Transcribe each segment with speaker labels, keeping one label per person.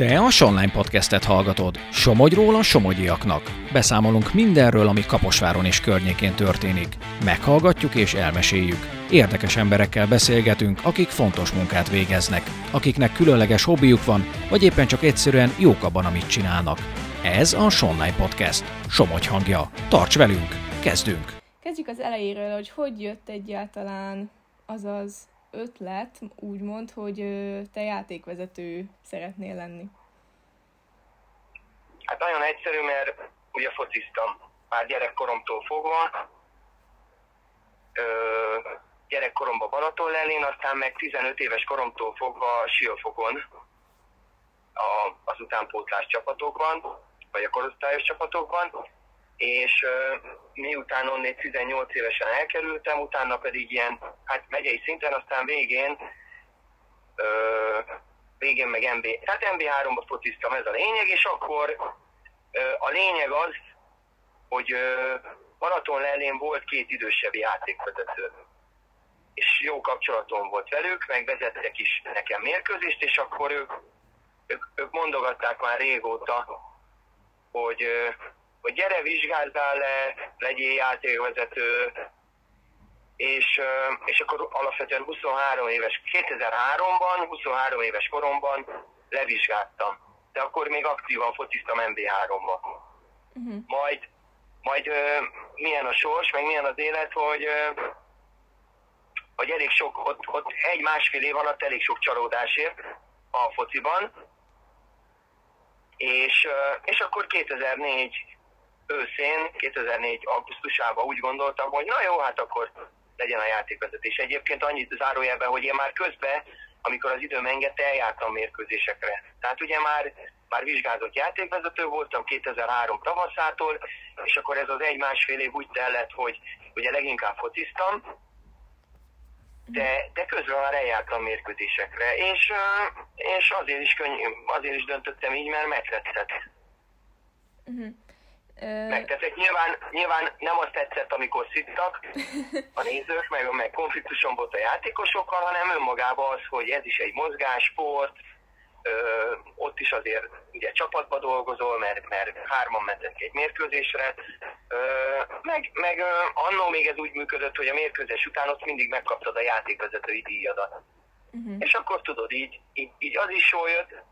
Speaker 1: Te a Sonline Podcastet hallgatod. Somogyról a somogyiaknak. Beszámolunk mindenről, ami Kaposváron és környékén történik. Meghallgatjuk és elmeséljük. Érdekes emberekkel beszélgetünk, akik fontos munkát végeznek, akiknek különleges hobbiuk van, vagy éppen csak egyszerűen jók abban, amit csinálnak. Ez a Sonline Podcast. Somogy hangja. Tarts velünk! Kezdünk!
Speaker 2: Kezdjük az elejéről, hogy hogy jött egyáltalán az az ötlet, úgymond, hogy te játékvezető szeretnél lenni?
Speaker 3: Hát nagyon egyszerű, mert ugye fociztam már gyerekkoromtól fogva. Ö, gyerekkoromban Balaton lelén, aztán meg 15 éves koromtól fogva Siófokon a, az utánpótlás csapatokban, vagy a korosztályos csapatokban és miután onnét 18 évesen elkerültem, utána pedig ilyen, hát megyei szinten, aztán végén uh, végén meg MB, tehát MB3-ba fociztam, ez a lényeg, és akkor uh, a lényeg az, hogy uh, Maraton lelén volt két idősebb játékvezető. És jó kapcsolatom volt velük, meg vezettek is nekem mérkőzést, és akkor ők, ők, ők mondogatták már régóta, hogy hogy gyere, vizsgázzál le, legyél játékvezető, és, és akkor alapvetően 23 éves, 2003-ban, 23 éves koromban levizsgáltam. De akkor még aktívan fociztam MB3-ba. Uh-huh. Mhm. Majd, majd milyen a sors, meg milyen az élet, hogy, hogy elég sok, ott, ott egy-másfél év alatt elég sok csalódás ért a fociban, és, és akkor 2004 őszén, 2004. augusztusában úgy gondoltam, hogy na jó, hát akkor legyen a játékvezetés. Egyébként annyit zárójelben, hogy én már közben, amikor az időm engedte, eljártam mérkőzésekre. Tehát ugye már, már vizsgázott játékvezető voltam 2003 tavaszától, és akkor ez az egy-másfél év úgy tellett, hogy ugye leginkább fociztam, de, de közben már eljártam mérkőzésekre, és, és azért, is könny, azért is döntöttem így, mert megtetszett. Uh-huh. Megteszek. Nyilván, nyilván nem azt tetszett, amikor szittak a nézők, meg, meg konfliktuson volt a játékosokkal, hanem önmagában az, hogy ez is egy mozgásport, ö, ott is azért ugye csapatba dolgozol, mert, mert hárman mentek egy mérkőzésre, ö, meg, meg ö, annó még ez úgy működött, hogy a mérkőzés után ott mindig megkaptad a játékvezetői díjadat. Uh-huh. És akkor tudod, így, így, így az is jól jött.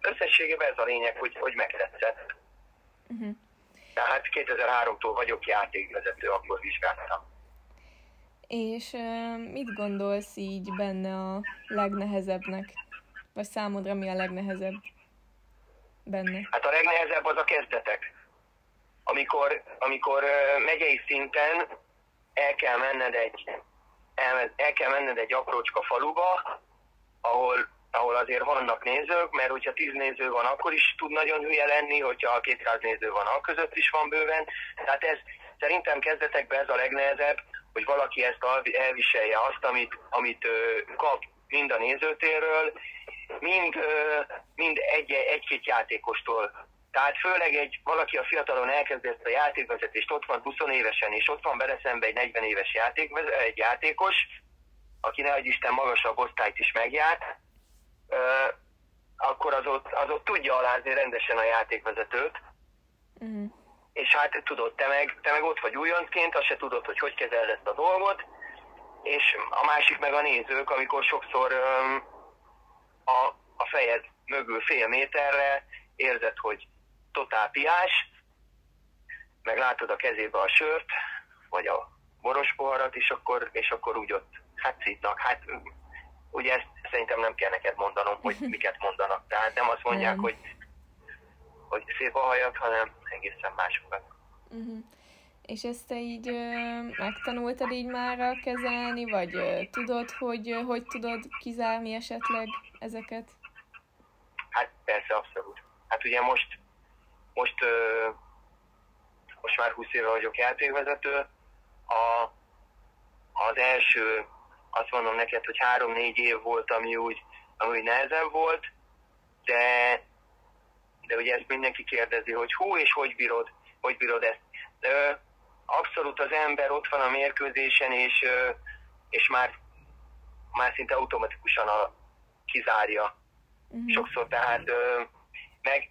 Speaker 3: Összességében ez a lényeg, hogy, hogy megtetszett. Uh-huh. Tehát 2003-tól vagyok játékvezető, akkor vizsgáltam.
Speaker 2: És mit gondolsz így benne a legnehezebbnek? Vagy számodra mi a legnehezebb benne?
Speaker 3: Hát a legnehezebb az a kezdetek. Amikor, amikor megyei szinten el kell menned egy, el, el kell menned egy aprócska faluba, ahol ahol azért vannak nézők, mert hogyha tíz néző van, akkor is tud nagyon hülye lenni, hogyha 200 néző van, akkor között is van bőven. Tehát ez szerintem kezdetekben ez a legnehezebb, hogy valaki ezt elviselje azt, amit, amit kap mind a nézőtérről, mind, mind egy, egy-két játékostól. Tehát főleg egy, valaki a fiatalon elkezdi ezt a játékvezetést, ott van 20 évesen, és ott van vele szembe egy 40 éves játék, egy játékos, aki nehogy Isten magasabb osztályt is megjárt, akkor az ott, az ott tudja alázni rendesen a játékvezetőt. Uh-huh. És hát tudod, te meg, te meg ott vagy újoncként, azt se tudod, hogy hogy kezeld ezt a dolgot, és a másik meg a nézők, amikor sokszor um, a, a fejed mögül fél méterre érzed, hogy totál piás, meg látod a kezébe a sört, vagy a boros poharat, és akkor, és akkor úgy ott hát szítnak. Hát ugye ezt szerintem nem kell neked mondanom, hogy miket mondanak. Tehát nem azt mondják, nem. hogy, hogy szép a hajak, hanem egészen másokat.
Speaker 2: Uh-huh. És ezt te így ö, megtanultad így már kezelni, vagy ö, tudod, hogy ö, hogy tudod kizárni esetleg ezeket?
Speaker 3: Hát persze, abszolút. Hát ugye most, most, ö, most már 20 éve vagyok játékvezető. A, az első azt mondom neked, hogy három-négy év volt, ami úgy, ami úgy nehezebb volt, de, de ugye ezt mindenki kérdezi, hogy hú, és hogy bírod, hogy bírod ezt. De, abszolút az ember ott van a mérkőzésen, és, és már, már szinte automatikusan a, kizárja. Uh-huh. Sokszor tehát meg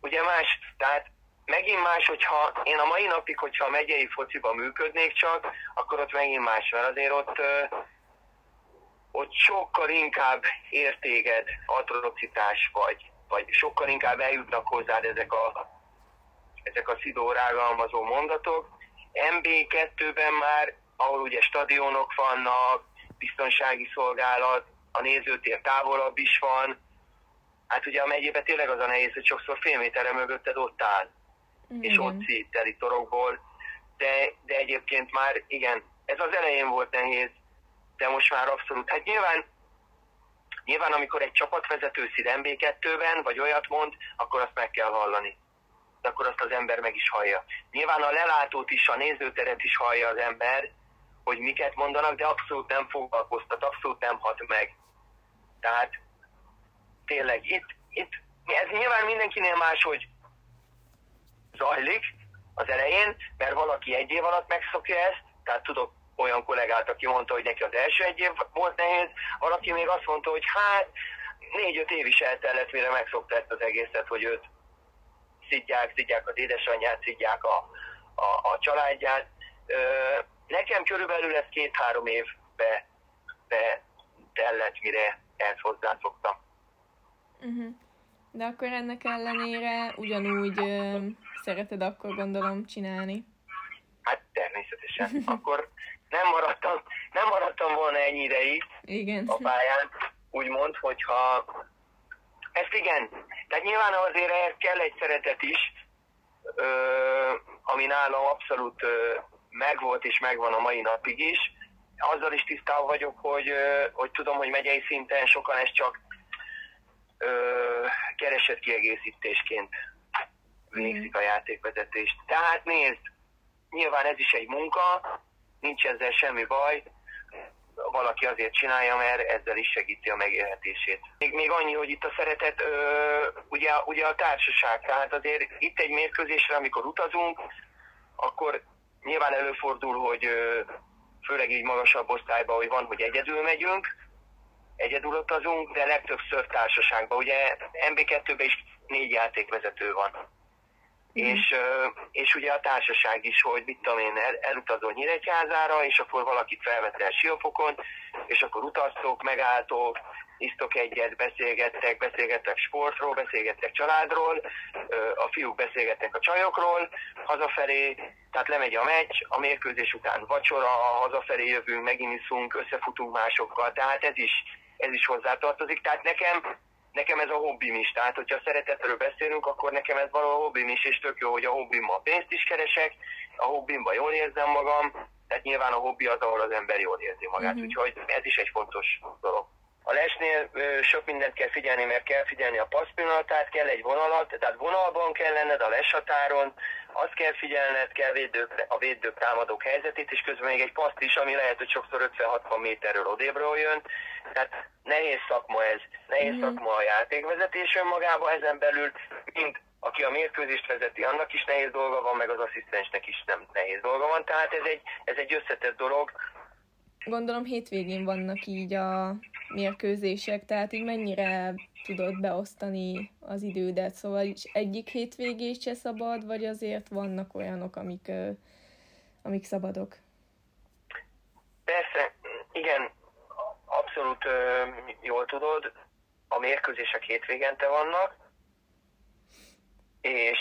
Speaker 3: ugye más, tehát megint más, hogyha én a mai napig, hogyha a megyei fociba működnék csak, akkor ott megint más, mert azért ott, ott sokkal inkább értéged atrocitás vagy, vagy sokkal inkább eljutnak hozzád ezek a, ezek a szidórágalmazó mondatok. MB2-ben már, ahol ugye stadionok vannak, biztonsági szolgálat, a nézőtér távolabb is van, hát ugye a megyében tényleg az a nehéz, hogy sokszor fél méterre mögötted ott áll, igen. és ott szít teli torokból, de, de egyébként már igen, ez az elején volt nehéz, de most már abszolút, hát nyilván Nyilván, amikor egy csapatvezető szid MB2-ben, vagy olyat mond, akkor azt meg kell hallani. De akkor azt az ember meg is hallja. Nyilván a lelátót is, a nézőteret is hallja az ember, hogy miket mondanak, de abszolút nem foglalkoztat, abszolút nem hat meg. Tehát tényleg itt, itt ez nyilván mindenkinél máshogy zajlik az elején, mert valaki egy év alatt megszokja ezt, tehát tudok olyan kollégát, aki mondta, hogy neki az első egy év volt nehéz, valaki még azt mondta, hogy hát négy-öt év is eltellett, mire megszokta ezt az egészet, hogy őt szidják, szidják az édesanyját, szidják a, a, a családját. Ö, nekem körülbelül ez két-három évbe be tellett, mire ezt hozzászoktam.
Speaker 2: Uh-huh. De akkor ennek ellenére ugyanúgy ö, szereted akkor gondolom csinálni?
Speaker 3: Hát természetesen. Akkor nem maradtam, nem maradtam volna ennyi ideig
Speaker 2: igen.
Speaker 3: a pályán, úgymond, hogyha ezt igen, tehát nyilván azért ehhez kell egy szeretet is, ö, ami nálam abszolút ö, megvolt és megvan a mai napig is. Azzal is tisztában vagyok, hogy, ö, hogy tudom, hogy megyei szinten sokan ezt csak ö, keresett kiegészítésként végzik a játékvezetést. Tehát nézd, nyilván ez is egy munka, nincs ezzel semmi baj, valaki azért csinálja, mert ezzel is segíti a megélhetését. Még, még annyi, hogy itt a szeretet, ö, ugye, ugye a társaság, tehát azért itt egy mérkőzésre, amikor utazunk, akkor nyilván előfordul, hogy ö, főleg így magasabb osztályban, hogy van, hogy egyedül megyünk, egyedül utazunk, de legtöbbször társaságban. Ugye MB2-ben is négy játékvezető van. És, és ugye a társaság is, hogy mit tudom én, el, elutazol Nyíregyházára, és akkor valakit felvettel Siófokon, és akkor utaztok, megálltok, isztok egyet, beszélgettek, beszélgettek sportról, beszélgettek családról, a fiúk beszélgetnek a csajokról, hazafelé, tehát lemegy a meccs, a mérkőzés után vacsora, hazafelé jövünk, megint iszunk, összefutunk másokkal, tehát ez is, ez is hozzátartozik. Tehát nekem nekem ez a hobbim is. Tehát, hogyha szeretetről beszélünk, akkor nekem ez valahol hobbim is, és tök jó, hogy a hobbimmal pénzt is keresek, a hobbimban jól érzem magam, tehát nyilván a hobbi az, ahol az ember jól érzi magát, mm-hmm. úgyhogy ez is egy fontos dolog. A lesnél sok mindent kell figyelni, mert kell figyelni a passz pillanatát, kell egy vonalat, tehát vonalban kell lenned a leshatáron, azt kell figyelned, kell védők, a védők támadók helyzetét, és közben még egy paszt is, ami lehet, hogy sokszor 50-60 méterről odébről jön. Tehát nehéz szakma ez, nehéz mm. szakma a játékvezetés önmagában, ezen belül mind aki a mérkőzést vezeti, annak is nehéz dolga van, meg az asszisztensnek is nem nehéz dolga van, tehát ez egy, ez egy összetett dolog.
Speaker 2: Gondolom hétvégén vannak így a mérkőzések, tehát így mennyire tudod beosztani az idődet, szóval egyik hétvégét se szabad, vagy azért vannak olyanok, amik, amik szabadok?
Speaker 3: Persze, igen, abszolút jól tudod, a mérkőzések hétvégente vannak, és,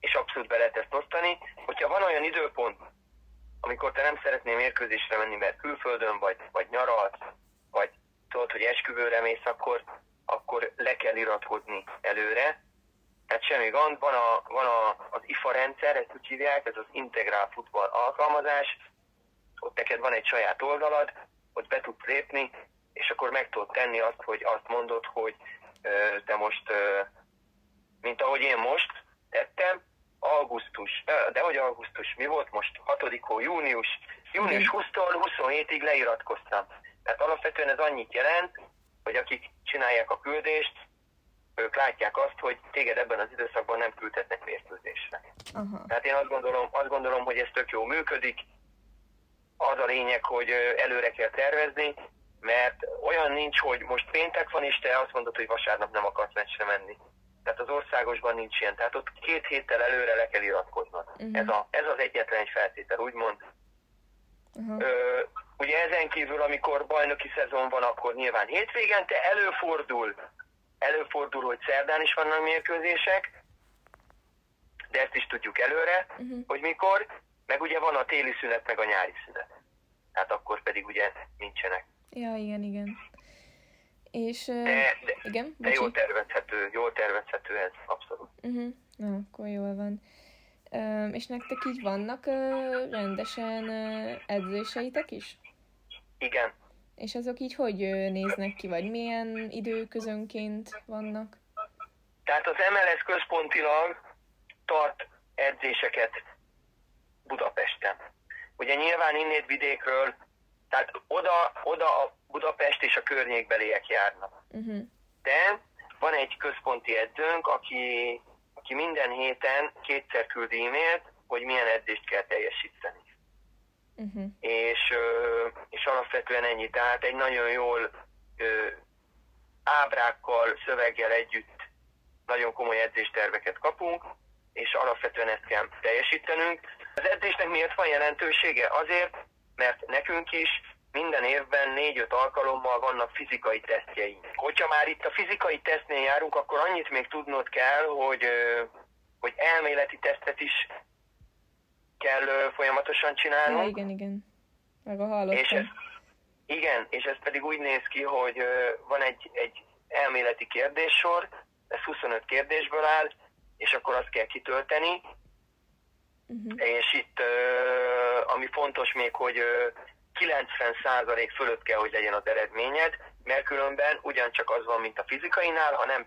Speaker 3: és abszolút be lehet ezt osztani. Hogyha van olyan időpont, amikor te nem szeretnél mérkőzésre menni, mert külföldön vagy, vagy nyaralsz, vagy tudod, hogy esküvőre mész, akkor, akkor le kell iratkozni előre. Tehát semmi gond, van, a, van a, az IFA rendszer, ezt úgy hívják, ez az Integrál Futball alkalmazás, ott neked van egy saját oldalad, ott be tudsz lépni, és akkor meg tudod tenni azt, hogy azt mondod, hogy te most, mint ahogy én most tettem, augusztus, de hogy augusztus, mi volt most? 6 június, június 20-tól 27-ig leiratkoztam. Tehát alapvetően ez annyit jelent, hogy akik csinálják a küldést, ők látják azt, hogy téged ebben az időszakban nem küldhetnek mérkőzésre. Uh-huh. Tehát én azt gondolom, azt gondolom, hogy ez tök jó működik. Az a lényeg, hogy előre kell tervezni, mert olyan nincs, hogy most péntek van, és te azt mondod, hogy vasárnap nem akarsz meccsre menni. Tehát az országosban nincs ilyen. Tehát ott két héttel előre le kell iratkoznod. Uh-huh. Ez, a, ez az egyetlen egy feltétel, úgymond. Uh-huh. Ö, ugye ezen kívül, amikor bajnoki szezon van, akkor nyilván hétvégente előfordul, előfordul, hogy szerdán is vannak mérkőzések, de ezt is tudjuk előre, uh-huh. hogy mikor, meg ugye van a téli szünet, meg a nyári szünet. Hát akkor pedig ugye nincsenek.
Speaker 2: Ja, igen, igen. És,
Speaker 3: de, de, igen, de jól tervezhető, jól tervezhető ez, abszolút.
Speaker 2: Uh-huh. Na, akkor jól van. Uh, és nektek így vannak uh, rendesen uh, edzéseitek is?
Speaker 3: Igen.
Speaker 2: És azok így hogy néznek ki, vagy milyen időközönként vannak?
Speaker 3: Tehát az MLS központilag tart edzéseket Budapesten. Ugye nyilván innét vidékről, tehát oda, oda a Budapest és a környékbeliek járnak. Uh-huh. De van egy központi edzőnk, aki, aki minden héten kétszer küldi e-mailt, hogy milyen edzést kell teljesíteni. Uh-huh. És, és alapvetően ennyi. Tehát egy nagyon jól ábrákkal, szöveggel együtt nagyon komoly edzésterveket kapunk, és alapvetően ezt kell teljesítenünk. Az edzésnek miért van jelentősége? Azért, mert nekünk is minden évben négy-öt alkalommal vannak fizikai tesztjeink. Hogyha már itt a fizikai tesztnél járunk, akkor annyit még tudnod kell, hogy, hogy elméleti tesztet is kell folyamatosan csinálnunk.
Speaker 2: Ja, igen, igen. Meg a hallottam. És ez,
Speaker 3: igen, és ez pedig úgy néz ki, hogy van egy, egy elméleti kérdéssor, ez 25 kérdésből áll, és akkor azt kell kitölteni, uh-huh. és itt ami fontos még, hogy 90% fölött kell, hogy legyen az eredményed, mert különben ugyancsak az van, mint a fizikainál, ha nem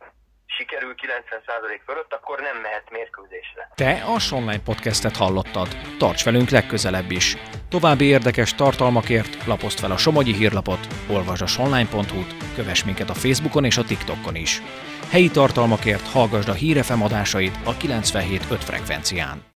Speaker 3: sikerül 90% fölött, akkor nem mehet mérkőzésre.
Speaker 1: Te a Online Podcastet hallottad. Tarts velünk legközelebb is. További érdekes tartalmakért lapozd fel a Somogyi hírlapot, olvasd a sonline.hu-t, kövess minket a Facebookon és a TikTokon is. Helyi tartalmakért hallgasd a Hírefem adásait a 97.5 frekvencián.